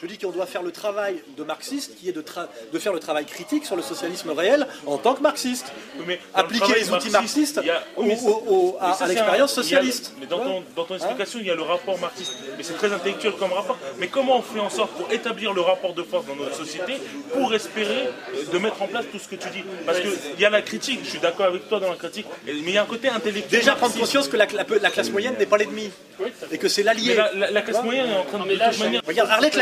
Je dis qu'on doit faire le travail de marxiste, qui est de, de, faire le travail critique sur le socialisme réel en tant que marxiste. Mais Appliquer les outils marxistes à, l'expérience socialiste. mais dans ton, dans ton explication, il y a le rapport marxiste. Mais c'est très intellectuel comme rapport. Mais comment on fait en sorte pour établir le rapport de force dans notre société pour espérer de mettre en place tout ce que tu dis? Parce qu'il y a la critique, je suis d'accord avec toi dans la critique, mais il y a un côté intellectuel. Déjà prendre conscience que la, la, classe moyenne n'est pas l'ennemi et que c'est l'allié. La, classe moyenne est en train de. de manière... Regarde, Arlette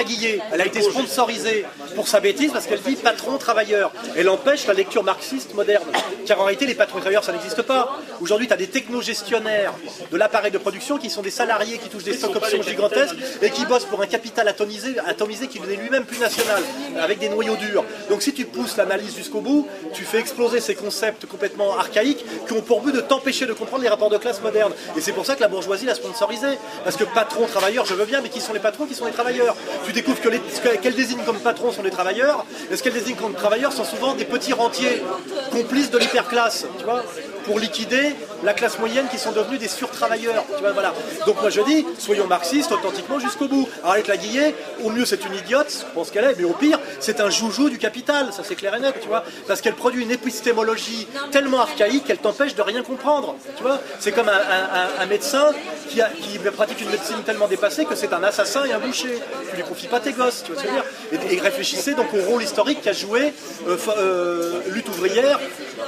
Elle a été sponsorisée pour sa bêtise parce qu'elle dit patron-travailleur. Elle empêche la lecture marxiste moderne. Car en réalité, les patrons-travailleurs, ça n'existe pas. Aujourd'hui, tu as des technogestionnaires de l'appareil de production qui sont des salariés qui touchent des stocks options gigantesques et qui bossent pour un capital atomisé, atomisé qui n'est lui-même plus national, avec des noyaux durs. Donc si tu pousses l'analyse jusqu'au bout, tu fais exploser ces concepts complètement archaïques qui ont pour but de t'empêcher de comprendre les rapports de classe modernes. Et c'est pour ça que la bourgeoisie l'a sponsorisé. Parce que patron, travailleur, je veux bien, mais qui sont les patrons, qui sont les travailleurs? Tu découvres que les, qu'elle désigne comme patrons sont les travailleurs, et ce qu'elle désigne comme travailleurs sont souvent des petits rentiers, complices de l'hyperclasse, tu vois pour liquider la classe moyenne qui sont devenus des surtravailleurs. Tu vois, voilà. Donc moi je dis, soyons marxistes authentiquement jusqu'au bout. Arlette Laguillet, au mieux c'est une idiote, je pense qu'elle est, mais au pire c'est un joujou du capital, ça c'est clair et net, tu vois, parce qu'elle produit une épistémologie tellement archaïque qu'elle t'empêche de rien comprendre. Tu vois, c'est comme un, médecin qui, qui, pratique une médecine tellement dépassée que c'est un assassin et un boucher. Tu lui confies pas tes gosses, tu vois ce que je veux dire et, réfléchissez donc au rôle historique qu'a joué euh, euh, lutte ouvrière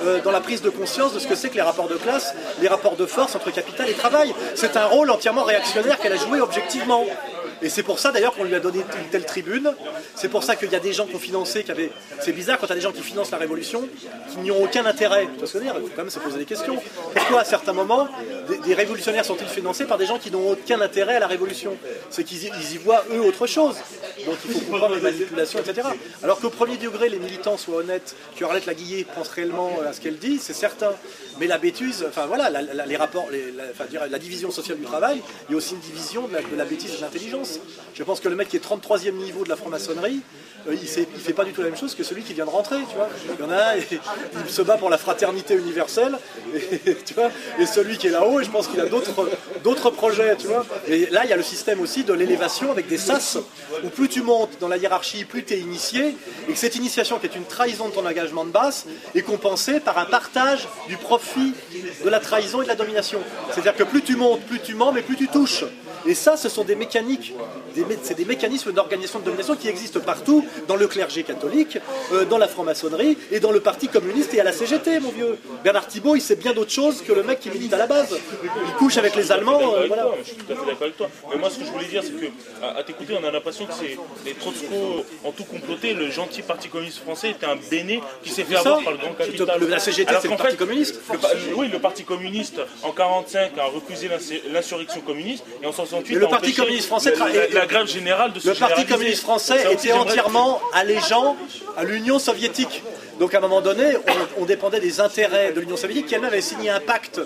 euh, dans la prise de conscience de ce que c'est que les rapports de classe, les rapports de force entre capital et travail. C'est un rôle entièrement réactionnaire qu'elle a joué objectivement. Et c'est pour ça d'ailleurs qu'on lui a donné une telle tribune. C'est pour ça qu'il y a des gens qui ont financé, qui avaient. C'est bizarre quand il y a des gens qui financent la révolution, qui n'y ont aucun intérêt. Tu vois Il faut quand même se poser des questions. Pourquoi à certains moments, des, révolutionnaires sont-ils financés par des gens qui n'ont aucun intérêt à la révolution? C'est qu'ils y, voient eux autre chose. Donc il faut comprendre les manipulations, etc. Alors qu'au premier degré, les militants soient honnêtes, que Arlette Laguillet pense réellement à ce qu'elle dit, c'est certain. Mais la bêtise, enfin voilà, les rapports, la, la, division sociale du travail, il y a aussi une division de la, la bêtise et de l'intelligence. Je pense que le mec qui est 33e niveau de la franc-maçonnerie, il ne fait pas du tout la même chose que celui qui vient de rentrer, tu vois. Il y en a il se bat pour la fraternité universelle, et, tu vois, et celui qui est là-haut, et je pense qu'il a d'autres projets, tu vois. Et là, il y a le système aussi de l'élévation avec des sas, où plus tu montes dans la hiérarchie, plus tu es initié, et que cette initiation, qui est une trahison de ton engagement de base, est compensée par un partage du profit de la trahison et de la domination. C'est-à-dire que plus tu montes, plus tu mens, mais plus tu touches. Et ça, ce sont des mécaniques, c'est des mécanismes d'organisation de domination qui existent partout, dans le clergé catholique, euh, dans la franc-maçonnerie et dans le Parti communiste et à la CGT, mon vieux. Bernard Thibault, il sait bien d'autres choses que le mec qui milite à la base. Il couche avec les Allemands. Euh, je suis tout à fait d'accord avec toi. Mais moi, ce que je voulais dire, c'est que à, t'écouter, on a l'impression que c'est les Trotsko ont tout comploté. Le gentil Parti communiste français était un béné qui s'est fait avoir par le grand capital. la CGT, c'est le Parti communiste Oui, le Parti communiste en 45 a refusé l'insurrection communiste et en 68 le Parti communiste français la, grève générale de Le Parti communiste français était entièrement allégeant à l'Union soviétique. Donc à un moment donné, on, dépendait des intérêts de l'Union soviétique qui elle-même avait signé un pacte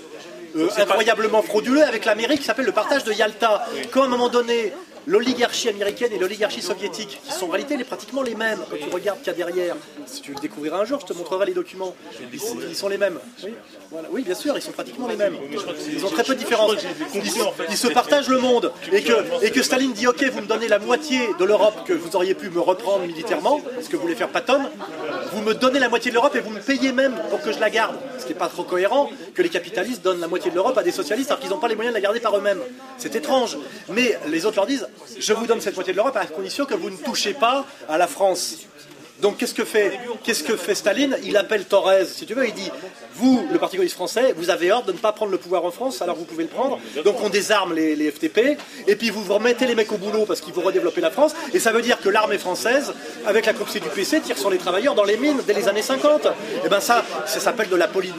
euh, incroyablement frauduleux avec l'Amérique qui s'appelle le partage de Yalta. Quand à un moment donné, l'oligarchie américaine et l'oligarchie soviétique, qui sont en réalité les, pratiquement les mêmes quand tu regardes qu'il y a derrière. Si tu le découvriras un jour, je te montrerai les documents. Ils, sont les mêmes. Oui, bien sûr, ils sont pratiquement les mêmes. Ils ont très peu de différence. Ils, se partagent le monde. Et que, et que Staline dit Ok, vous me donnez la moitié de l'Europe que vous auriez pu me reprendre militairement, ce que vous voulez faire Patton, vous me donnez la moitié de l'Europe et vous me payez même pour que je la garde. Ce qui n'est pas trop cohérent que les capitalistes donnent la moitié de l'Europe à des socialistes alors qu'ils n'ont pas les moyens de la garder par eux-mêmes. C'est étrange. Mais les autres leur disent je vous donne cette moitié de l'Europe à condition que vous ne touchez pas à la France. Donc qu'est-ce que fait, Staline? Il appelle Thorez, si tu veux, il dit vous, le Parti communiste français, vous avez ordre de ne pas prendre le pouvoir en France, alors vous pouvez le prendre. Donc on désarme les, FTP, et puis vous remettez les mecs au boulot parce qu'il faut redévelopper la France. Et ça veut dire que l'armée française, avec la complicité du PC, tire sur les travailleurs dans les mines dès les années 50. Et eh bien ça, ça s'appelle de la politique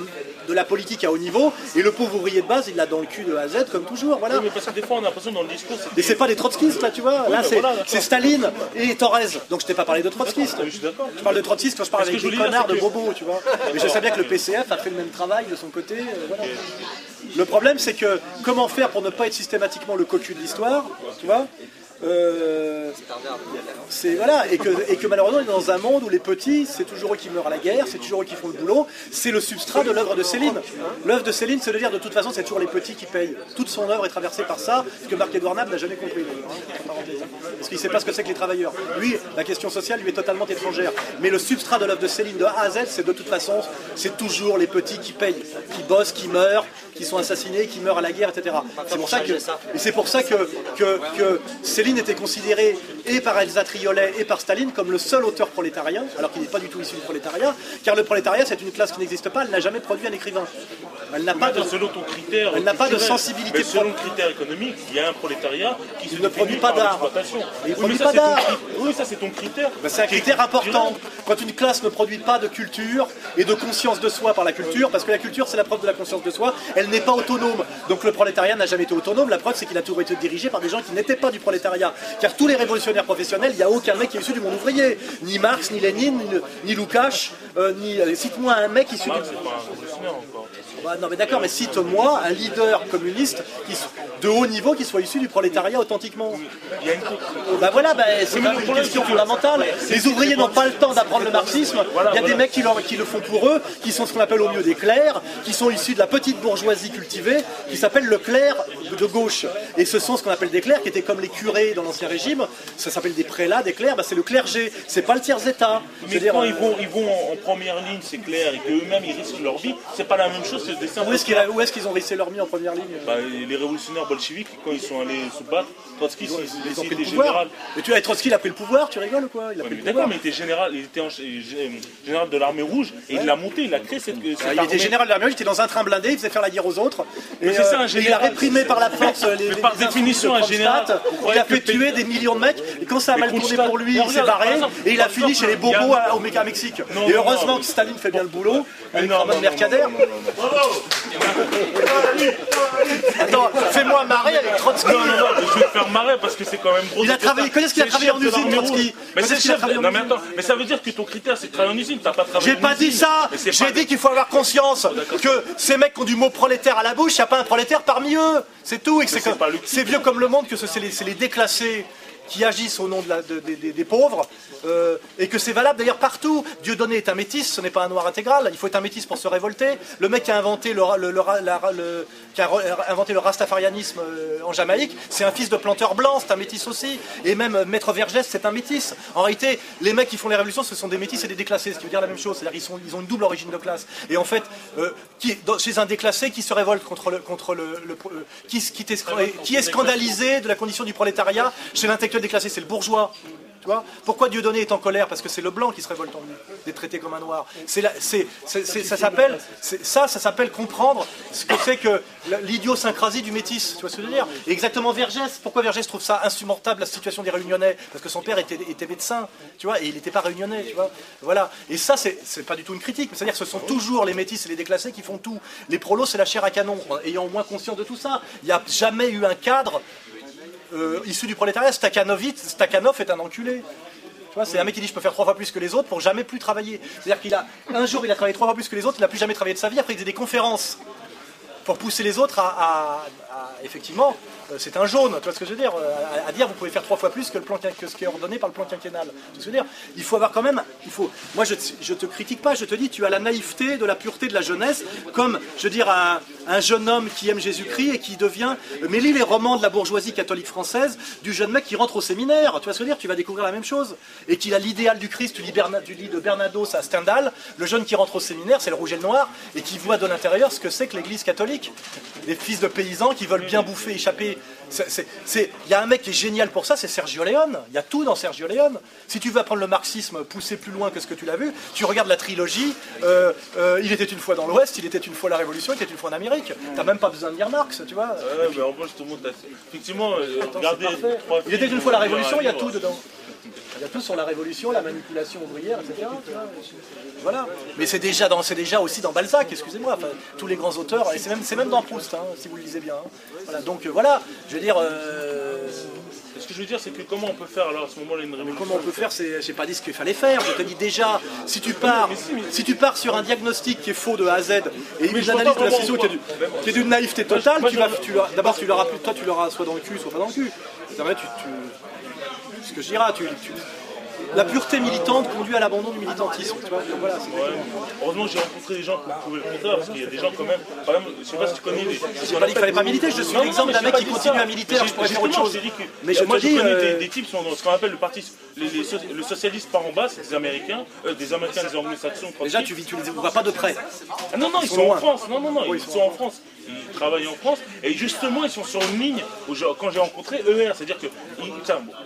de la politique à haut niveau, et le pauvre ouvrier de base, il l'a dans le cul de A à Z, comme toujours. Voilà. mais parce que des fois, on a l'impression dans le discours. C'est pas des trotskistes, là, tu vois. là, c'est Staline et Thorez. Donc je t'ai pas parlé de trotskistes. Je, je parle de trotskistes quand je parle avec des connards de bobos, tu vois. Mais je sais bien que le PCF a fait le même travail de son côté. Euh, le problème, c'est que comment faire pour ne pas être systématiquement le cocu de l'histoire, tu vois? Euh, c'est voilà et que, et que malheureusement on est dans un monde où les petits c'est toujours eux qui meurent à la guerre c'est toujours eux qui font le boulot. C'est le substrat de l'œuvre de Céline. L'œuvre de Céline c'est de dire de toute façon c'est toujours les petits qui payent. Toute son œuvre est traversée par ça ce que Marc-Edouard Nab n'a jamais compris hein, parce qu'il sait pas ce que c'est que les travailleurs. Lui la question sociale lui est totalement étrangère. Mais le substrat de l'œuvre de Céline de A à Z c'est de toute façon c'est toujours les petits qui payent qui bossent qui meurent qui sont assassinés qui meurent à la guerre etc c'est pour ça que et c'est pour ça que, que, que Céline était considérée et par Elsa Triolet et par Staline comme le seul auteur prolétarien, alors qu'il n'est pas du tout issu du prolétariat, car le prolétariat c'est une classe qui n'existe pas, elle n'a jamais produit un écrivain. Elle n'a pas de, selon ton critère, elle n'a pas de sensibilité mais selon le critère économique, il y a un prolétariat qui se ne produit pas d'art. Il Oui, produit pas d'art. Oui, ça c'est ton critère. Ben, c'est un critère important. Quand une classe ne produit pas de culture et de conscience de soi par la culture, parce que la culture c'est la preuve de la conscience de soi, elle n'est pas autonome. Donc le prolétariat n'a jamais été autonome. La preuve c'est qu'il a toujours été dirigé par des gens qui n'étaient pas du prolétariat. Car tous les révolutionnaires professionnels, il n'y a aucun mec qui est issu du monde ouvrier. Ni Marx, ni Lénine, ni, ni Lukács, euh, ni. euh, Cite-moi un mec issu du. Pas un. Bah, non mais d'accord, mais cite-moi un leader communiste qui, de haut niveau qui soit issu du prolétariat authentiquement. Il y a une Bah voilà, bah, c'est quand même une question fondamentale. Les ouvriers n'ont pas le temps d'apprendre le marxisme. Il y a des mecs qui, leur- qui le font pour eux, qui sont ce qu'on appelle au mieux des clercs, qui sont issus de la petite bourgeoisie cultivée, qui s'appelle le clerc de gauche. Et ce sont ce qu'on appelle des clercs, qui étaient comme les curés dans l'Ancien Régime. Ça s'appelle des prélats, des clercs. Bah, c'est le clergé. C'est pas le tiers-état. Mais quand euh, ils vont, ils vont en, en première ligne, c'est clair, et qu'eux-mêmes ils risquent leur vie, c'est pas la même chose, Où est-ce qu'ils ont rissé leur mis en première ligne Bah, les révolutionnaires bolcheviques, quand ils sont allés se battre, Trotsky, Ils ils ont pris le pouvoir. général. Et tu as Trotsky, il a pris le pouvoir, tu rigoles ou quoi? Il a Ouais, pris mais le D'accord, mais il était général, il était en- euh, général de l'armée rouge et il l'a monté, il a créé cette, cette Ah, il armée. était général de l'armée, il était dans un train blindé, il faisait faire la guerre aux autres. Et, Mais c'est ça, un euh, et il a général. réprimé par la force euh, les, Mais par définition, un général, Il a fait tuer des millions de mecs. Et quand ça a Mais mal tourné pour lui, Mais il s'est barré. Et il a fini chez les bobos au Mexique. Et heureusement que Staline fait bien le boulot. Non, Mercader. non. Attends, fais-moi marrer avec Trotsky. Non, non, non, je vais te faire marrer parce que c'est quand même gros. Il a travaillé- détails. qu'est-ce qu'il a travaillé en usine, Trotsky. Mais c'est chef Non, mais attends, mais ça veut dire que ton critère c'est de travailler en usine, t'as pas travaillé J'ai pas dit ça J'ai dit qu'il faut avoir conscience que ces mecs qui ont du mot prolétaire à la bouche, il n'y a pas un prolétaire parmi eux. C'est tout. Et que c'est c'est comme- pas le- c'est vieux comme le monde que ce- c'est les déclassés qui agissent au nom de des- pauvres euh, et que c'est valable d'ailleurs partout. Dieudonné est un métis, ce n'est pas un noir intégral. Il faut être un métis pour se révolter. Le mec qui a inventé le, qui a inventé le rastafarianisme euh, en Jamaïque, c'est un fils de planteur blanc, c'est un métis aussi. Et même euh, Maître Vergès, c'est un métis. En réalité, les mecs qui font les révolutions, ce sont des métis et des déclassés, ce qui veut dire la même chose. C'est-à-dire sont- ils ont une double origine de classe. Et en fait, chez un déclassé qui se révolte contre le, contre le, qui est scandalisé de la condition du prolétariat, chez l'intellectuel déclassé, c'est le bourgeois. Tu vois Pourquoi Dieudonné est en colère Parce que c'est le blanc qui se révolte en lui, d'être traité comme un noir. C'est ça s'appelle ça, ça s'appelle comprendre ce que c'est que l'idiosyncrasie du métis. Tu vois ce que je veux dire exactement Vergès. Pourquoi Vergès trouve ça insupportable la situation des Réunionnais Parce que son père était, médecin, tu vois, et il n'était pas réunionnais, tu vois. Voilà. Et ça, c'est pas du tout une critique. C'est-à-dire que ce sont toujours les métis et les déclassés qui font tout. Les prolos, c'est la chair à canon. Ayant au moins conscience de tout ça, il n'y a jamais eu un cadre euh, issu du prolétariat, Stakhanovitch- Stakhanov est un enculé. C'est un mec qui dit je peux faire trois fois plus que les autres pour jamais plus travailler. C'est-à-dire qu'il a un jour il a travaillé trois fois plus que les autres, il n'a plus jamais travaillé de sa vie. Après il faisait des conférences pour pousser les autres à, effectivement, c'est un jaune, tu vois ce que je veux dire, euh, à, dire vous pouvez faire trois fois plus que, le plan, que ce qui est ordonné par le plan quinquennal. Tu vois ce que je veux dire? Il faut avoir quand même, il faut, moi je, je te critique pas, je te dis tu as la naïveté de la pureté de la jeunesse, comme je veux dire un, un jeune homme qui aime Jésus-Christ et qui devient, mais lis les romans de la bourgeoisie catholique française, du jeune mec qui rentre au séminaire, tu vois ce que je veux dire? Tu vas découvrir la même chose, et qu'il a l'idéal du Christ, tu lis, Berna- tu lis de Bernados à Stendhal, le jeune qui rentre au séminaire, c'est le rouge et le noir, et qui voit de l'intérieur ce que c'est que l'église catholique. Des fils de paysans qui veulent bien bouffer, échapper. Il y a un mec qui est génial pour ça, c'est Sergio Leone. Il y a tout dans Sergio Leone. Si tu veux apprendre le marxisme, pousser plus loin que ce que tu l'as vu, tu regardes la trilogie. euh, euh, il était une fois dans l'Ouest, il était une fois la Révolution, il était une fois en Amérique. T'as même pas besoin de lire Marx, tu vois. Ouais, mais en gros, je te montre. Effectivement, euh, Attends, regardez. c'est parfait. trois Il était une fois la Révolution, il y a tout dedans. Il y a tout sur la Révolution, la manipulation ouvrière, etc. tu vois. Voilà. Mais c'est déjà, dans- c'est déjà aussi dans Balzac, excusez-moi. Enfin, tous les grands auteurs, et c'est même, c'est même dans Proust, hein, si vous le lisez bien. hein. Voilà. Donc euh, voilà, je veux dire, euh, Ce que je veux dire, c'est que comment on peut faire alors à ce moment-là une révolution comment on peut faire, c'est, j'ai pas dit ce qu'il fallait faire. Je te dis déjà, si tu pars, si tu pars sur un diagnostic qui est faux de A à Z et une analyse de la situation on qui est, d'une naïveté totale, tu vas, tu d'abord tu l'auras plus, toi tu l'auras soit dans le cul, soit pas dans le cul. Vrai, tu, tu- ce que dirais, tu, tu- la pureté militante conduit à l'abandon du militantisme. tu vois. Donc voilà, c'est- Ouais. Heureusement, j'ai rencontré des gens qui pouvaient le contraire, parce qu'il y a des gens quand même. Par exemple, je sais pas si tu connais les. J'ai pas dit qu'il fallait pas militer, je suis l'exemple d'un mec qui continue à militer, alors je pourrais faire autre chose. Mais je moi, dis, je connais euh, des, des types qui sont dans ce qu'on appelle le parti, les, les so- le socialiste par en bas, c'est des Américains, euh, des Américains, des Anglo-Saxons. Déjà, tu, tu les vois pas de près. Ah non, non, ils sont sont en. France. Non, non, non, ils sont en France. Ils travaillent en France. Et justement, ils sont sur une ligne, où je- quand j'ai rencontré ER, c'est-à-dire que.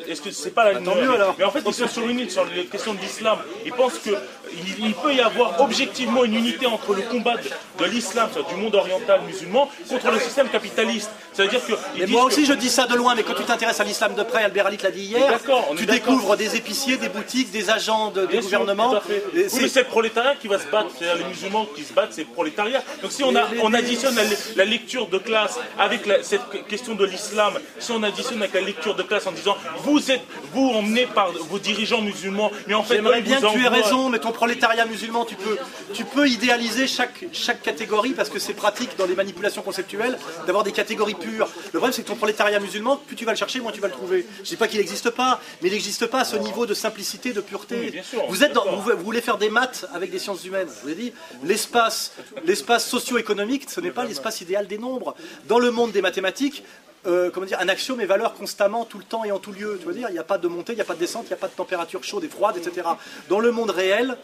Est-ce que c'est pas la ligne tant ER, mieux, alors. Mais en fait, ils sont sur une sur les questions de l'islam. Ils pensent que il, il peut y avoir objectivement une unité entre le combat de, de l'islam, du monde oriental musulman, contre le système capitaliste. C'est-à-dire que. Mais moi que- aussi, je dis ça de loin, mais quand tu t'intéresses à l'islam de près, Albert Halit l'a dit hier, tu découvres des épiciers, des boutiques, des agents de, des gouvernements. Oui, c'est- mais c'est le prolétariat qui va se battre, c'est-à-dire les musulmans qui se battent, c'est le prolétariat. Donc si on, a, additionne la, la lecture de classe avec la- cette question de l'islam, si on additionne avec la lecture de classe en disant vous êtes vous emmenés par vos dirigeants musulmans, mais en fait J'aimerais bien que tu aies raison, mais ton prolétariat musulman, tu peux, tu peux idéaliser chaque, chaque catégorie parce que c'est pratique dans les manipulations conceptuelles d'avoir des catégories pures. Le problème, c'est que ton prolétariat musulman, plus tu vas le chercher, moins tu vas le trouver. Je dis pas qu'il n'existe pas, mais il n'existe pas à ce niveau de simplicité, de pureté. Oui, bien sûr, vous, êtes dans- d'accord. vous, vous voulez faire des maths avec des sciences humaines. Je vous ai dit, l'espace socio-économique, ce n'est pas l'espace idéal des nombres. Dans le monde des mathématiques, euh, comment dire, un axiome est valeur constamment, tout le temps et en tout lieu. Tu veux dire, il n'y a pas de montée, il n'y a pas de descente, il n'y a pas de température chaude et froide, etc. Dans le monde réel,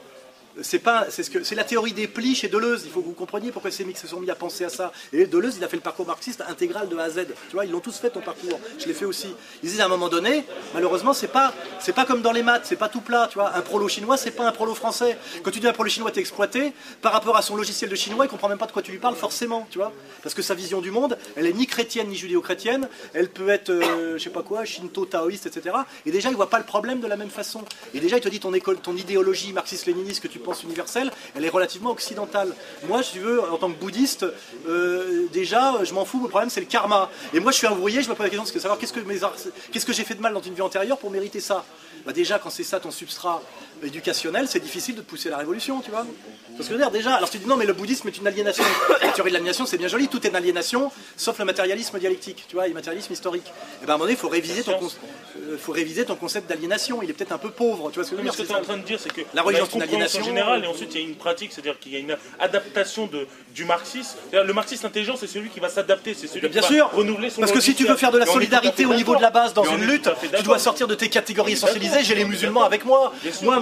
c'est pas, c'est ce que, c'est la théorie des plis chez Deleuze. Il faut que vous compreniez pourquoi ces mecs se sont mis à penser à ça. Et Deleuze, il a fait le parcours marxiste intégral de A à Z. Tu vois, ils l'ont tous fait ton parcours. Je l'ai fait aussi. Ils disent à un moment donné, malheureusement, c'est pas, c'est pas comme dans les maths, c'est pas tout plat. Tu vois, un prolo chinois, c'est pas un prolo français. Quand tu dis un prolo chinois, t'es exploité. Par rapport à son logiciel de chinois, il comprend même pas de quoi tu lui parles forcément. Tu vois, parce que sa vision du monde, elle est ni chrétienne ni judéo-chrétienne. Elle peut être, euh, je sais pas quoi, shinto, taoïste, etc. Et déjà, il voit pas le problème de la même façon. Et déjà, il te dit ton école, ton idéologie marxiste-léniniste que tu universelle, elle est relativement occidentale. Moi, tu veux, en tant que bouddhiste, euh, déjà, je m'en fous. Le problème, c'est le karma. Et moi, je suis un ouvrier. Je me pose la question de savoir qu'est-ce que mes qu'est-ce que j'ai fait de mal dans une vie antérieure pour mériter ça? Bah déjà, quand c'est ça ton substrat éducationnel, c'est difficile de pousser la révolution, tu vois. Parce que je veux dire, déjà, alors tu dis non, mais le bouddhisme est une aliénation. La théorie de l'aliénation, c'est bien joli, tout est une aliénation, sauf le matérialisme dialectique, tu vois, et le matérialisme historique. Et ben à un moment donné, il faut réviser ton, con- euh, faut réviser ton concept d'aliénation. Il est peut-être un peu pauvre, tu vois ce que je veux dire ce que tu es en train de dire, c'est que La religion, une c'est une aliénation. générale et ensuite il y a une pratique, c'est-à-dire qu'il y a une adaptation de, du marxisme. Le marxisme intelligent, c'est celui qui va s'adapter, c'est celui Bien qui sûr, va renouveler son parce que si tu veux faire de la est solidarité au niveau de la base dans une est lutte, tu dois sortir de tes catégories essentialisées. J'ai les musulmans avec moi.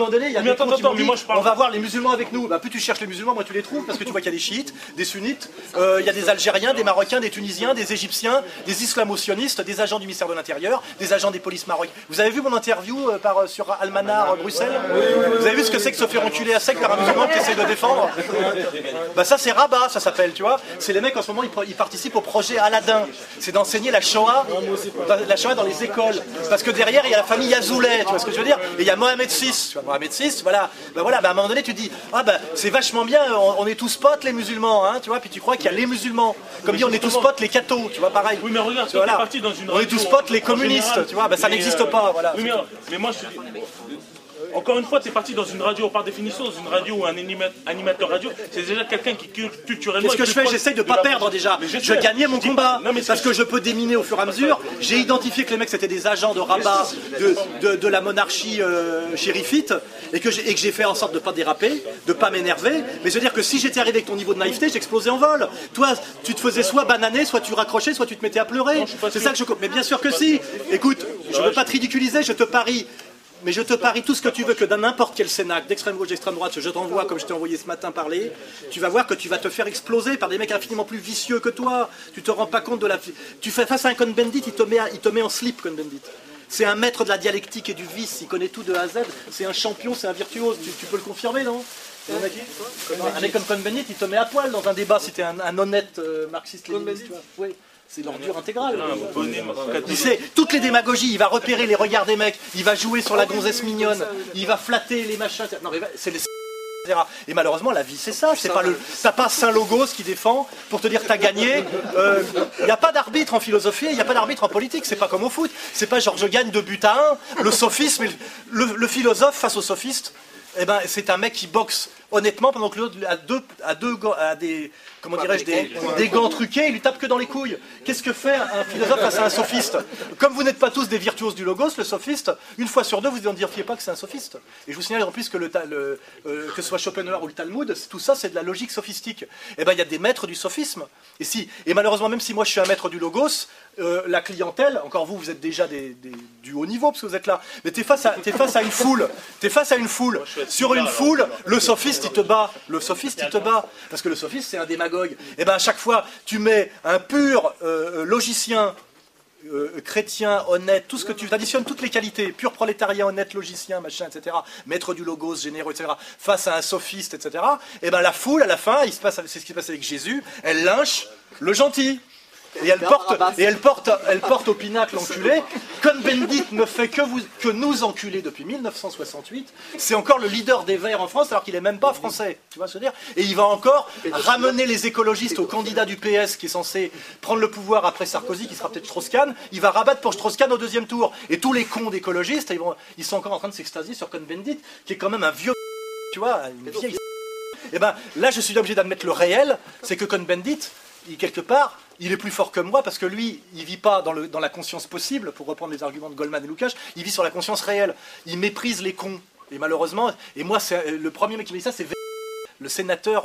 Moment donné, il y a Mais des attends, cons qui attends, m'ont mais dit, moi, je parle- on va voir les musulmans avec nous. Bah, plus tu cherches les musulmans, moins tu les trouves, parce que tu vois qu'il y a des chiites, des sunnites, euh, il y a des Algériens, des Marocains, des Tunisiens, des Égyptiens, des islamo-sionistes, des agents du ministère de l'Intérieur, des agents des polices marocaines. Vous avez vu mon interview euh, par, euh, sur Almanar euh, Bruxelles? Vous avez vu ce que c'est que se faire enculer à sec par un musulman qui essaie de défendre? Bah ça c'est Rabat, ça s'appelle, tu vois. C'est les mecs en ce moment, ils, participent au projet Aladdin. C'est d'enseigner la Shoah, dans- la Shoah dans les écoles. Parce que derrière, il y a la famille Yazoulet, tu vois ce que je veux dire? Et il y a Mohamed VI, tu vois, VI, voilà. Bah voilà, bah à un moment donné, tu dis, ah bah c'est vachement bien, on, on est tous potes les musulmans, hein, tu vois, puis tu crois qu'il y a les musulmans. Comme dit, on est tous potes les cathos, tu vois, pareil. Oui, mais regarde, Tu vois, là. dans une On est tous potes les communistes, général. tu vois, bah ça n'existe euh, pas, voilà. Oui, mais, mais moi, je. Encore une fois, tu es parti dans une radio, par définition, dans une radio ou un anima- animateur radio, c'est déjà quelqu'un qui cul- culturellement. Qu'est-ce que je fais J'essaye de de pas perdre déjà. Je, gagnais mon combat. pas- Non, mais parce que je peux déminer au fur et à mesure. J'ai identifié que les mecs c'était des agents de rabat de, de, de la monarchie euh, chérifite et que j'ai et que j'ai fait en sorte de pas déraper, de pas m'énerver. Mais je veux dire que si j'étais arrivé avec ton niveau de naïveté, j'explosais en vol. Toi, tu te faisais soit bananer, soit tu raccrochais, soit tu te mettais à pleurer. C'est ça que je. Mais bien sûr que si. Écoute, je veux pas te ridiculiser, je te parie. Mais je te parie tout ce que tu veux que dans n'importe quel Sénat, d'extrême gauche, d'extrême droite, je t'envoie comme je t'ai envoyé ce matin parler, tu vas voir que tu vas te faire exploser par des mecs infiniment plus vicieux que toi. Tu te rends pas compte de la. Tu fais face à un Cohn-Bendit, il te met, il te met en slip, Cohn-Bendit. C'est un maître de la dialectique et du vice, il connaît tout de A à Z. C'est un champion, c'est un virtuose. Tu, tu peux le confirmer, non? Mec- Un mec comme Cohn-Bendit, il te met à poil dans un débat si t'es un, un honnête euh, marxiste-léniniste. Oui, c'est l'ordure intégrale. Il sait toutes les démagogies, il va repérer les regards des mecs, il va jouer sur la gonzesse mignonne, il va flatter les machins. Non mais c'est les. Et malheureusement, la vie, c'est ça. C'est pas le, t'as pas Saint Logos qui défend pour te dire t'as gagné. Il n'y a pas d'arbitre en philosophie, il n'y a pas d'arbitre en politique. C'est pas comme au foot. C'est pas genre je gagne de but à un. Le sophisme, le, le philosophe face au sophiste, eh ben, c'est un mec qui boxe honnêtement, pendant que l'autre a deux, a deux, a des, comment dirais-je, des, des gants truqués, il lui tape que dans les couilles. Qu'est-ce que fait un philosophe face à un sophiste Comme vous n'êtes pas tous des virtuoses du logos, le sophiste, une fois sur deux, vous n'identifiez pas que c'est un sophiste. Et je vous signale en plus que, le, euh, que ce soit Schopenhauer ou le Talmud, tout ça, c'est de la logique sophistique. Et ben, il y a des maîtres du sophisme. Et si, et malheureusement, même si moi je suis un maître du logos, euh, la clientèle, encore vous, vous êtes déjà des, des- du haut niveau parce que vous êtes là, mais t'es face à, t'es face à une foule, t'es face à une foule. Sur une foule, le sophiste il te bat, le sophiste il te bat, parce que le sophiste c'est un démagogue. Et ben à chaque fois, tu mets un pur euh, logicien. euh, chrétien, honnête, tout ce que tu additionnes toutes les qualités, pur prolétarien, honnête, logicien, machin, etc., maître du logos, généreux, etc., face à un sophiste, etc., et ben la foule, à la fin, il se passe, c'est ce qui se passe avec Jésus, elle lynche le gentil. Et elle porte, et elle porte, elle porte au pinacle l'enculé. Cohn-Bendit ne fait que, vous, que nous enculer depuis 1968. C'est encore le leader des Verts en France, alors qu'il est même pas français. Tu vois ce que je veux dire? Et il va encore ramener les écologistes au candidat du PS qui est censé prendre le pouvoir après Sarkozy, qui sera peut-être Strauss-Kahn. Il va rabattre pour Strauss-Kahn au deuxième tour. Et tous les cons d'écologistes, ils, vont- ils sont encore en train de s'extasier sur Cohn-Bendit, qui est quand même un vieux. Tu vois, une vieille et ben là, je suis obligé d'admettre le réel, c'est que Cohn-Bendit, il, quelque part, il est plus fort que moi parce que lui, il vit pas dans, le, dans la conscience possible, pour reprendre les arguments de Goldman et Lukács, il vit sur la conscience réelle. Il méprise les cons. Et malheureusement, et moi, c'est le premier mec qui m'a dit ça, c'est le sénateur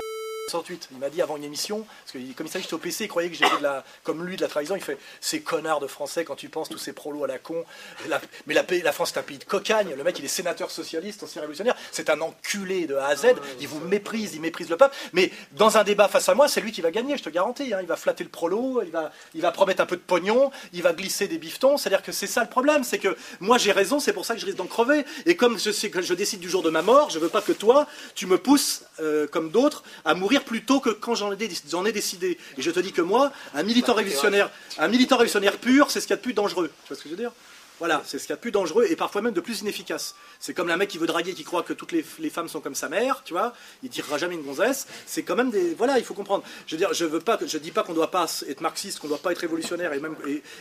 68. Il m'a dit avant une émission, parce que comme il s'agit au PC, il croyait que j'étais de la, comme lui de la trahison. Il fait ces connards de Français quand tu penses tous ces prolos à la con. La- mais la, France c'est un pays de cocagne. Le mec il est sénateur socialiste, ancien révolutionnaire. C'est un enculé de A à Z. Il vous méprise, il méprise le peuple. Mais dans un débat face à moi, c'est lui qui va gagner, je te garantis. hein. Il va flatter le prolo, il va, il va promettre un peu de pognon, il va glisser des bifetons. C'est-à-dire que c'est ça le problème, c'est que moi j'ai raison, c'est pour ça que je risque d'en crever. Et comme je sais que je décide du jour de ma mort, je veux pas que toi, tu me pousses, euh, comme d'autres, à mourir plus tôt que quand j'en ai, dé- j'en ai décidé. Et je te dis que moi, un militant révolutionnaire, un militant révolutionnaire pur, c'est ce qu'il y a de plus dangereux. Tu vois ce que je veux dire? Voilà, c'est ce qu'il y a de plus dangereux et parfois même de plus inefficace. C'est comme un mec qui veut draguer, qui croit que toutes les, femmes sont comme sa mère, tu vois, il tirera jamais une gonzesse. C'est quand même des. Voilà, il faut comprendre. Je veux dire, je veux pas, je dis pas qu'on doit pas être marxiste, qu'on doit pas être révolutionnaire et même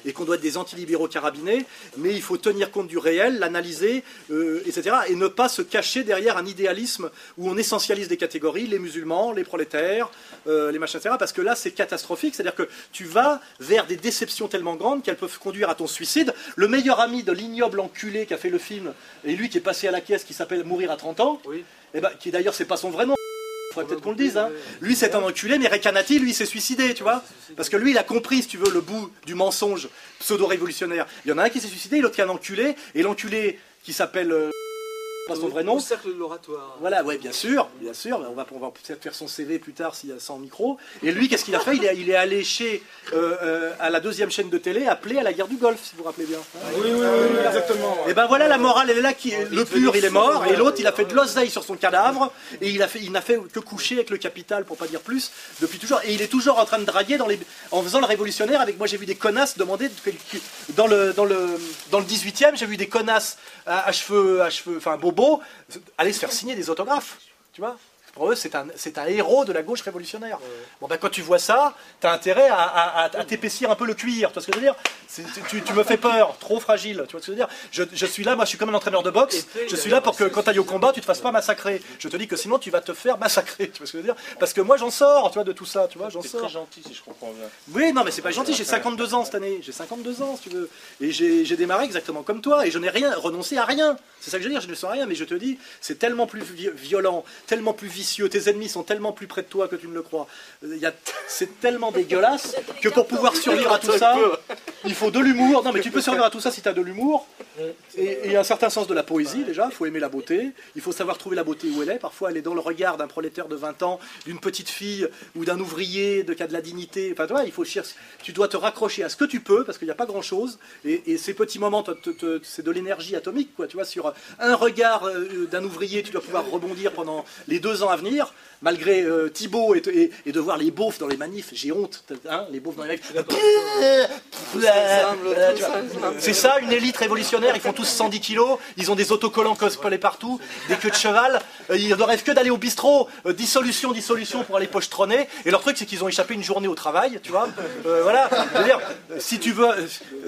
et qu'on doit être des antilibéraux carabinés, mais il faut tenir compte du réel, l'analyser, euh, etc. Et ne pas se cacher derrière un idéalisme où on essentialise des catégories, les musulmans, les prolétaires, euh, les machins, etc. Parce que là, c'est catastrophique. C'est-à-dire que tu vas vers des déceptions tellement grandes qu'elles peuvent conduire à ton suicide. Le meilleur de l'ignoble enculé qui a fait le film, et lui qui est passé à la caisse, qui s'appelle Mourir à 30 ans, Oui. et ben, qui d'ailleurs, c'est pas son vrai nom. Faudrait peut-être qu'on le dise. Hein. Lui, c'est un enculé, mais Rekanati, lui, s'est suicidé, tu vois. Parce que lui, il a compris, si tu veux, le bout du mensonge pseudo-révolutionnaire. Il y en a un qui s'est suicidé, l'autre qui est un enculé, et l'enculé qui s'appelle. euh, pas son vrai nom. Au cercle de l'oratoire. Voilà, ouais, bien sûr, bien sûr. On va, on va peut-être faire son CV plus tard s'il y a sans micro. Et lui, qu'est-ce qu'il a fait? Il est, il est allé chez, euh, euh, à la deuxième chaîne de télé, appelé à la guerre du Golfe, si vous vous rappelez bien. Oui, oui, oui, exactement. Et ben voilà, la morale, elle est là. Qui, le pur, il est mort, et l'autre, il a fait de l'oseille sur son cadavre, et il a fait, il n'a fait que coucher avec le capital, pour pas dire plus, depuis toujours. Et il est toujours en train de draguer dans les, en faisant le révolutionnaire. Avec moi, j'ai vu des connasses demander dans le dans le dans le 18e, j'ai vu des connasses à, à cheveux, à cheveux, enfin bobo, aller se faire signer des autographes. Tu vois pour eux, c'est un, c'est un héros de la gauche révolutionnaire. Bon, ben, quand tu vois ça, tu as intérêt à, à, à- à t'épaissir un peu le cuir. Tu vois ce que je veux dire? Tu, tu me fais peur, trop fragile. Tu vois ce que je veux dire? Je, je suis là, moi je suis comme un entraîneur de boxe. Je suis là pour que quand tu ailles au combat, tu te fasses pas massacrer. Je te dis que sinon tu vas te faire massacrer. Tu vois ce que je veux dire? Parce que moi j'en sors, tu vois, de tout ça. Tu vois, j'en C'est sors. très gentil si je comprends bien. Oui, non, mais c'est pas gentil, j'ai 52 ans cette année. J'ai 52 ans, si tu veux. Et j'ai démarré exactement comme toi, et je n'ai rien renoncé à rien. C'est ça que je veux dire, je ne sens rien, mais je te dis, c'est tellement plus vi- violent, tellement plus vicieux, tes ennemis sont tellement plus près de toi que tu ne le crois. Euh, C'est tellement dégueulasse que pour pouvoir survivre à tout ça, il faut de l'humour. Non, mais tu peux survivre à tout ça si tu as de l'humour. Et, et un certain sens de la poésie déjà, il faut aimer la beauté, il faut savoir trouver la beauté où elle est, parfois elle est dans le regard d'un prolétaire de 20 ans, d'une petite fille ou d'un ouvrier de qui a de la dignité, enfin toi, il faut chercher, tu dois te raccrocher à ce que tu peux parce qu'il n'y a pas grand chose et, et ces petits moments, c'est de l'énergie atomique quoi, tu vois, sur un regard euh, d'un ouvrier, tu dois pouvoir rebondir pendant les deux ans à venir, malgré euh, Thibaut et, et- et de voir les beaufs dans les manifs, j'ai honte, hein, les beaufs dans les manifs. Euh. C'est ça une élite révolutionnaire, ils font tous 110 kilos, ils ont des autocollants cospelés partout, des queues de cheval, euh, ils ne rêvent que d'aller au bistrot, euh, dissolution, dissolution pour aller pochetronner, et leur truc c'est qu'ils ont échappé une journée au travail, tu vois. Euh, voilà, je veux dire, si tu veux,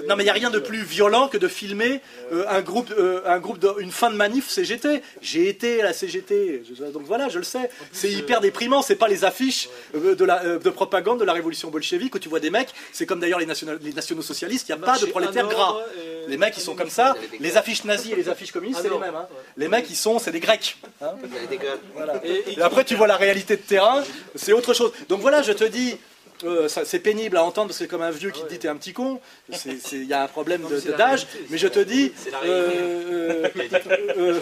non mais il n'y a rien de plus violent que de filmer un groupe, un groupe de, une fin de manif CGT. J'ai été à la CGT, donc voilà, je le sais. sais. C'est hyper déprimant. C'est pas les affiches euh, de, la, euh, de propagande de la révolution bolchevique où tu vois des mecs. C'est comme d'ailleurs les, national- les nationaux socialistes. Il n'y a pas de prolétaires gras. Les mecs, ils sont comme ça. Les affiches nazies et les affiches communistes, c'est les mêmes. hein. Les mecs, ils sont, c'est des Grecs. hein. Voilà. Et après, tu vois la réalité de terrain, c'est autre chose. Donc voilà, je te dis, euh, c'est pénible à entendre parce que c'est comme un vieux qui te dit t'es un petit con. Il y a un problème d'âge, mais je te dis, euh, euh, euh,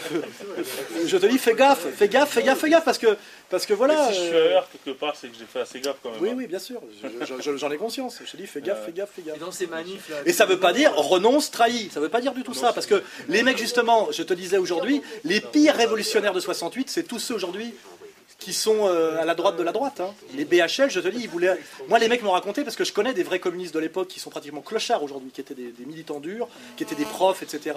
je te dis, fais gaffe, fais gaffe, fais gaffe, fais gaffe, parce que, parce que voilà. si je suis euh, ailleurs quelque part, c'est que j'ai fait assez gaffe quand même. oui, hein. oui, bien sûr, je- je- je- j'en ai conscience. Je te dis, fais gaffe, fais gaffe, fais gaffe. Et dans ces manifs là. Et ça veut pas dire renonce, trahi. Ça veut pas dire du tout ça. Parce que les mecs, justement, je te disais aujourd'hui, les pires révolutionnaires de 68, c'est tous ceux aujourd'hui qui sont euh, à la droite de la droite. hein. Les BHL, je te dis, ils voulaient. Moi, les mecs m'ont raconté, parce que je connais des vrais communistes de l'époque qui sont pratiquement clochards aujourd'hui, qui étaient des, militants durs, qui étaient des profs, etc.,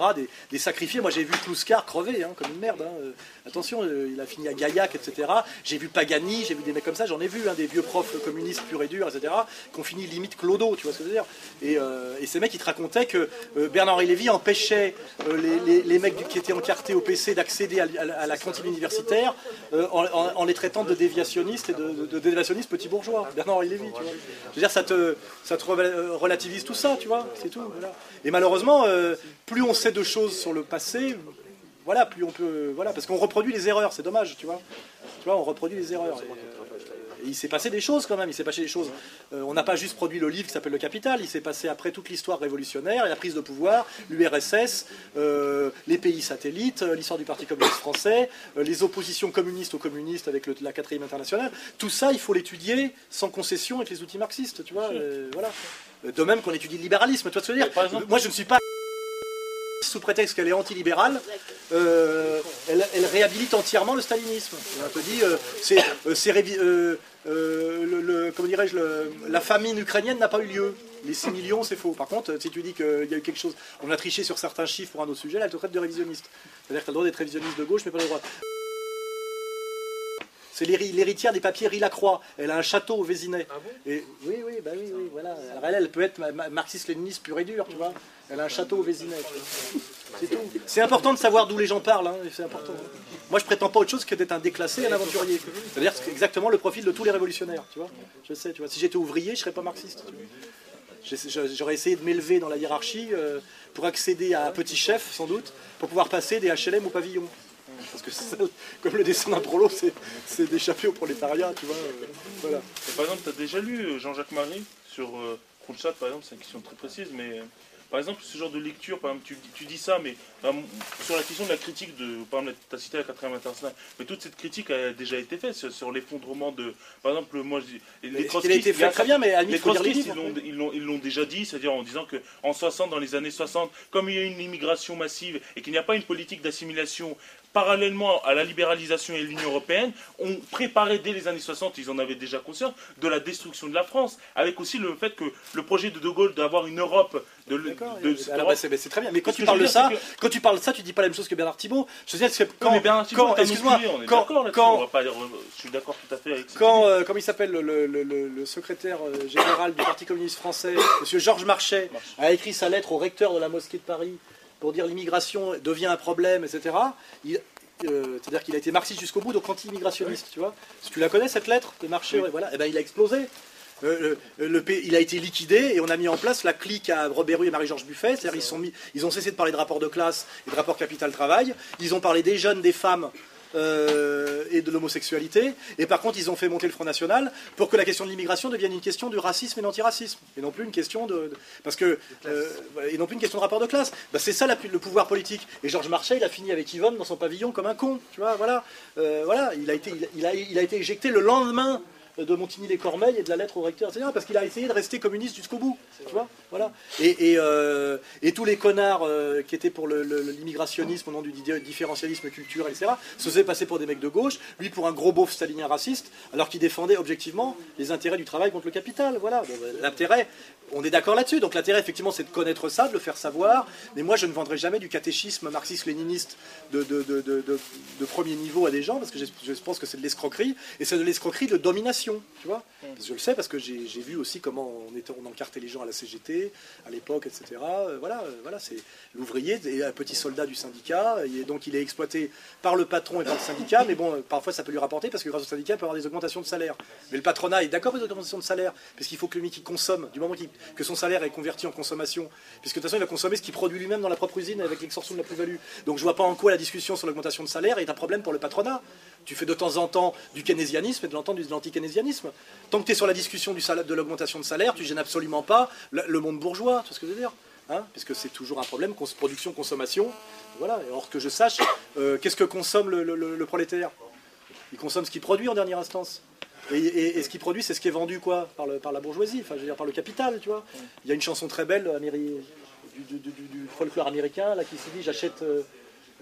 des, sacrifiés. Moi, j'ai vu Plouskar crever, hein, comme une merde. hein. Euh, Attention, euh, il a fini à Gaillac, etc. J'ai vu Pagani, j'ai vu des mecs comme ça, j'en ai vu, des vieux profs communistes purs et durs, etc., qui ont fini limite clodo, tu vois ce que je veux dire et, ces mecs, ils te racontaient que Bernard-Henri Lévy empêchait les, mecs qui étaient encartés au PC d'accéder à, la- cantine universitaire en les traitant de déviationnistes et de, de- de déviationnistes petits bourgeois. Bernard-Henri Lévy, tu vois. Je veux dire, ça te, ça euh, relativise tout ça, tu vois, c'est tout. Et malheureusement, euh, plus on sait de choses sur le passé, voilà, plus on peut, voilà, parce qu'on reproduit les erreurs, c'est dommage, tu vois. Tu vois, on reproduit les erreurs. Euh, il s'est passé des choses quand même, il s'est passé des choses. Euh, on n'a pas juste produit le livre qui s'appelle Le Capital, il s'est passé après toute l'histoire révolutionnaire, la prise de pouvoir, l'URSS, euh, les pays satellites, euh, l'histoire du Parti communiste français, euh, les oppositions communistes aux communistes avec le- la quatrième internationale. Tout ça, il faut l'étudier sans concession avec les outils marxistes, tu vois. voilà. De même qu'on étudie le libéralisme, tu vois ce que je veux dire exemple- Moi, je ne suis pas sous prétexte qu'elle est antilibérale, euh, elle, elle réhabilite entièrement le stalinisme. On te dit, euh, c'est, euh, euh, dirais-je, la famine ukrainienne n'a pas eu lieu. Les 6 millions, c'est faux. Par contre, si tu dis qu'il y a eu quelque chose, on a triché sur certains chiffres pour un autre sujet, là, elle te traite de révisionniste. C'est-à-dire que tu as le droit d'être révisionniste de gauche, mais pas de droite. C'est l'héri- l'héritière des papiers Rilacroix. Elle a un château au Vésinet. et, oui, oui, bah oui, oui, voilà. Alors elle, elle peut être ma- ma- marxiste-léniniste pure et dure, tu vois. Elle a un château au Vésinet. C'est tout. C'est important de savoir d'où les gens parlent, hein, c'est important. Moi, je prétends pas autre chose que d'être un déclassé et un aventurier. C'est-à-dire exactement le profil de tous les révolutionnaires, tu vois. Je sais, tu vois. Si j'étais ouvrier, je serais pas marxiste. J'aurais essayé de m'élever dans la hiérarchie euh, pour accéder à un petit chef, sans doute, pour pouvoir passer des HLM au pavillon. Parce que ça, comme le dessin d'un prolo, c'est d'échapper au prolétariat, tu vois. euh, voilà. Et par exemple, tu as déjà lu euh, Jean-Jacques Marie sur euh, par exemple, c'est une question très précise, mais euh, par exemple, ce genre de lecture, par exemple, tu, tu dis ça, mais exemple, sur la question de la critique de, par exemple, tu as cité la 4 internationale, mais toute cette critique a déjà été faite sur, l'effondrement de, par exemple, moi je dis, les qui a trotskistes, été fait très bien, mais à les trotskistes, ils l'ont- déjà dit, c'est-à-dire en disant qu'en 60, dans les années 60, comme il y a eu une immigration massive et qu'il n'y a pas une politique d'assimilation parallèlement à la libéralisation et l'Union européenne, on préparait dès les années 60, ils en avaient déjà conscience, de la destruction de la France, avec aussi le fait que le projet de De Gaulle d'avoir une Europe de, D'accord, de- Europe- bah, c'est bah, c'est très bien. Mais quand tu parles de ça, quand tu parles de ça, tu dis pas la même chose que Bernard Thibault. Je veux dire, c'est que quand, Bernard Thibault, quand- excuse-moi, quand, quand- va pas dire- je suis d'accord tout à fait avec ça. quand, euh, comme il s'appelle, le, le- le- le- le secrétaire euh, général du Parti communiste français, Monsieur Georges Marchais, a écrit sa lettre au recteur de la mosquée de Paris pour dire l'immigration devient un problème, etc. Il- euh, C'est-à-dire qu'il a été marxiste jusqu'au bout, donc anti-immigrationniste, tu vois. Si tu la connais cette lettre de ouais, voilà, et ben il a explosé. Euh, le, le il a été liquidé et on a mis en place la clique à Robert Rue et Marie-Georges Buffet. C'est-à-dire ils, sont mis, ils ont cessé de parler de rapport de classe et de rapport capital-travail. Ils ont parlé des jeunes, des femmes euh, et de l'homosexualité. Et par contre, ils ont fait monter le Front National pour que la question de l'immigration devienne une question du racisme et d'antiracisme. Et non plus une question de. de- parce que. euh, et non plus une question de rapport de classe. Bah, c'est ça la- le pouvoir politique. Et Georges Marchais, il a fini avec Yvonne dans son pavillon comme un con. Tu vois, voilà. Euh, voilà. Il a, été, il, il a, il a été éjecté le lendemain de Montigny-les-Cormeilles et de la lettre au recteur, etc. Parce qu'il a essayé de rester communiste jusqu'au bout. Tu vois voilà. Et, et, euh, et tous les connards euh, qui étaient pour l'immigrationnisme au nom du di- différentialisme culturel, etc., se faisaient passer pour des mecs de gauche, lui pour un gros beauf stalinien raciste, alors qu'il défendait objectivement les intérêts du travail contre le capital. Voilà. Euh, L'intérêt, on est d'accord là-dessus. Donc l'intérêt, effectivement, c'est de connaître ça, de le faire savoir. Mais moi, je ne vendrai jamais du catéchisme marxiste-léniniste de, de, de, de- de- de premier niveau à des gens, parce que je, je pense que c'est de l'escroquerie. Et c'est de l'escroquerie de domination. Tu vois. Parce que je le sais parce que j'ai vu aussi comment on, était, on encartait les gens à la CGT, à l'époque, etc. Euh, voilà, euh, voilà c'est l'ouvrier est un petit soldat du syndicat, et donc il est exploité par le patron et par le syndicat, mais bon, euh, parfois ça peut lui rapporter parce que grâce au syndicat, il peut avoir des augmentations de salaire. Mais le patronat est d'accord avec les augmentations de salaire, parce qu'il faut que le mec qui consomme, du moment qu'il- que son salaire est converti en consommation, puisque de toute façon il va consommer ce qu'il produit lui-même dans la propre usine avec l'extorsion de la plus-value. Donc je vois pas en quoi la discussion sur l'augmentation de salaire est un problème pour le patronat. Tu fais de temps en temps du keynésianisme et de temps de l'anti-keynésianisme. Tant que tu es sur la discussion de l'augmentation de salaire, tu gênes absolument pas le, monde bourgeois, tu vois ce que je veux dire hein Puisque c'est toujours un problème, cons- production-consommation. Voilà, or que je sache, euh, qu'est-ce que consomme le, prolétaire? Il consomme ce qu'il produit en dernière instance. Et, ce qu'il produit, c'est ce qui est vendu quoi par, la bourgeoisie, enfin je veux dire par le capital, tu vois. Il y a une chanson très belle du folklore américain là qui se dit j'achète euh,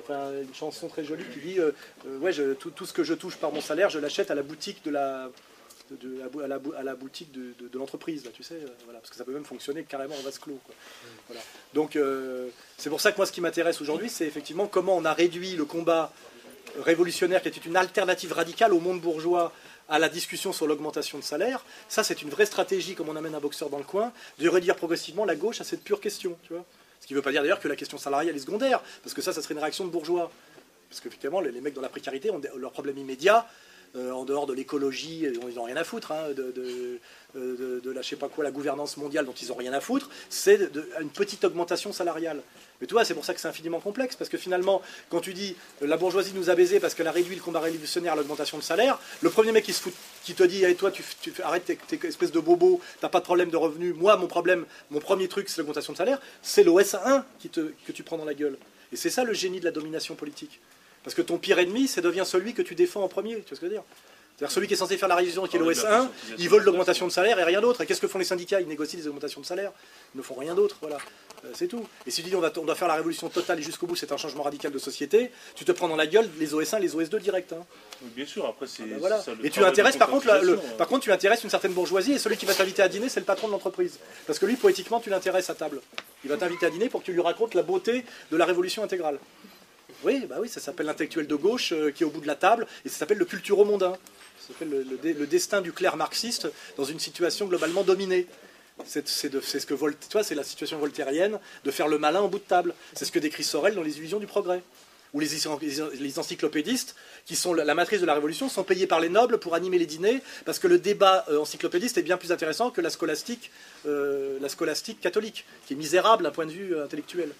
une chanson très jolie qui dit euh, euh, ouais tout, ce que je touche par mon salaire je l'achète à la boutique de la à la, boutique de, l'entreprise là tu sais euh, voilà parce que ça peut même fonctionner carrément en vase clos. Voilà. donc c'est pour ça que moi ce qui m'intéresse aujourd'hui c'est effectivement comment on a réduit le combat révolutionnaire qui était une alternative radicale au monde bourgeois à la discussion sur l'augmentation de salaire. Ça, c'est une vraie stratégie, comme on amène un boxeur dans le coin, de réduire progressivement la gauche à cette pure question. Tu vois Ce qui ne veut pas dire d'ailleurs que la question salariale est secondaire, parce que ça, ça serait une réaction de bourgeois. Parce qu'effectivement, les, les mecs dans la précarité ont des- leur problème immédiat, euh, en dehors de l'écologie, euh, ils n'ont rien à foutre, hein, euh, de- la, je sais pas quoi, la gouvernance mondiale dont ils n'ont rien à foutre, c'est une petite augmentation salariale. Mais tu vois, c'est pour ça que c'est infiniment complexe, parce que finalement, quand tu dis la bourgeoisie nous a baisé parce qu'elle a réduit le combat révolutionnaire à l'augmentation de salaire, le premier mec qui se fout, qui te dit, hey, toi, tu, tu arrête tes, tes espèces de bobos, t'as pas de problème de revenus, moi, mon problème, mon premier truc, c'est l'augmentation de salaire, c'est l'OS 1 qui te, que tu prends dans la gueule. Et c'est ça le génie de la domination politique. Parce que ton pire ennemi, c'est devient celui que tu défends en premier, tu vois ce que je veux dire? C'est-à-dire celui qui est censé faire la révision, qui est Ah oui, l'OS la 1, conscientisation. ils veulent l'augmentation de salaire et rien d'autre. Et qu'est-ce que font les syndicats? Ils négocient des augmentations de salaire. Ils ne font rien d'autre. Voilà. Euh, c'est tout. Et si tu dis on, va, on doit faire la révolution totale et jusqu'au bout, c'est un changement radical de société, tu te prends dans la gueule les OS 1, les OS 2 direct. hein. Oui, Bien sûr, après c'est. Ben voilà. ça, le Et tu intéresses par contre, la- le- conscientisation, par contre, tu intéresses une certaine bourgeoisie et celui qui va t'inviter à dîner, c'est le patron de l'entreprise. Parce que lui, poétiquement, tu l'intéresses à table. Il va t'inviter à dîner pour que tu lui racontes la beauté de la révolution intégrale. Oui, bah oui, ça s'appelle l'intellectuel de gauche euh, qui est au bout de la table et ça s'appelle le culturo-mondain. Ça s'appelle le, destin du clerc marxiste dans une situation globalement dominée. C'est ce que c'est la situation voltairienne de faire le malin au bout de table. C'est ce que décrit Sorel dans Les Illusions du Progrès. Où les, encyclopédistes, qui sont la matrice de la Révolution, sont payés par les nobles pour animer les dîners, parce que le débat euh, encyclopédiste est bien plus intéressant que la scolastique, euh, la scolastique catholique, qui est misérable d'un point de vue intellectuel.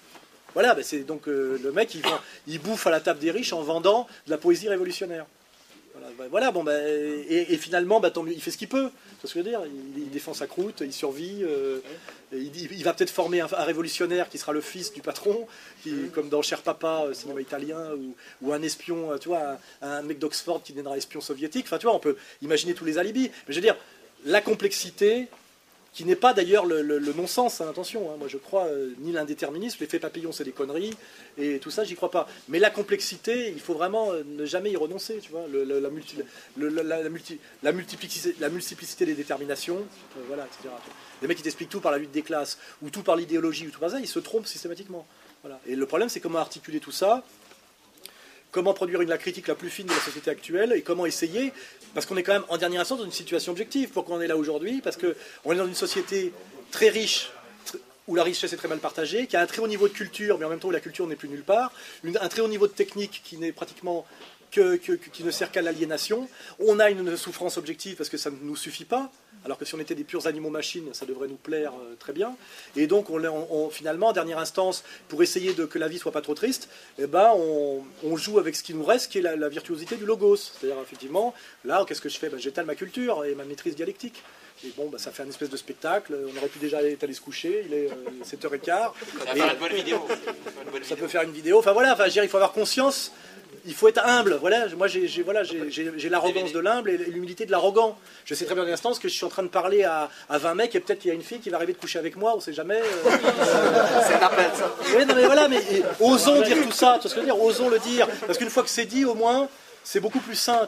Voilà, ben c'est donc euh, le mec, il, bouffe à la table des riches en vendant de la poésie révolutionnaire. Voilà, voilà, bon, ben, et, finalement, ben, tant mieux, il fait ce qu'il peut. Vois ce que je veux dire il, défend sa croûte, il survit. euh, il, va peut-être former un, révolutionnaire qui sera le fils du patron, qui, comme dans Cher Papa, euh, cinéma italien, ou, ou un espion, euh, tu vois, un, un mec d'Oxford qui deviendra espion soviétique. Enfin, tu vois, on peut imaginer tous les alibis. Mais je veux dire, la complexité, qui n'est pas d'ailleurs le, non-sens, hein, attention, hein, moi je crois euh, ni l'indéterminisme, l'effet papillon c'est des conneries, et tout ça j'y crois pas. Mais la complexité, il faut vraiment euh, ne jamais y renoncer, tu vois, la multiplicité, la multiplicité des déterminations, euh, voilà, etc. Les mecs qui t'expliquent tout par la lutte des classes, ou tout par l'idéologie, ou tout par ça, ils se trompent systématiquement. Voilà. Et le problème c'est comment articuler tout ça, comment produire une, la critique la plus fine de la société actuelle et comment essayer, parce qu'on est quand même en dernière instance dans une situation objective. Pourquoi on est là aujourd'hui? Parce qu'on est dans une société très riche, où la richesse est très mal partagée, qui a un très haut niveau de culture, mais en même temps où la culture n'est plus nulle part, un très haut niveau de technique qui n'est pratiquement que, que- que- qui ne sert qu'à l'aliénation. On a une souffrance objective parce que ça ne nous suffit pas, alors que si on était des purs animaux-machines, ça devrait nous plaire euh, très bien. Et donc, on, finalement, en dernière instance, pour essayer de, que la vie soit pas trop triste, eh ben, on, on joue avec ce qui nous reste, qui est la, la virtuosité du logos. C'est-à-dire, effectivement, là, qu'est-ce que je fais? Ben, J'étale ma culture et ma maîtrise dialectique. Et bon, ben, ça fait un espèce de spectacle. On aurait pu déjà aller aller se coucher. Il est euh, 7h15. Ça Et- faire une bonne vidéo. Ça va faire une bonne ça vidéo. peut faire une vidéo. Enfin voilà, enfin, dire, il faut avoir conscience. Il faut être humble. Voilà, moi j'ai voilà, l'arrogance de l'humble et l'humilité de l'arrogant. Je sais très bien dans l'instant que je suis en train de parler à, à 20 mecs et peut-être qu'il y a une fille qui va arriver de coucher avec moi, on sait jamais. euh. C'est un appel, ça. Oui, non mais voilà, mais et, osons dire tout ça, tu vois ce que je veux dire Osons le dire. Parce qu'une fois que c'est dit, au moins, c'est beaucoup plus sain.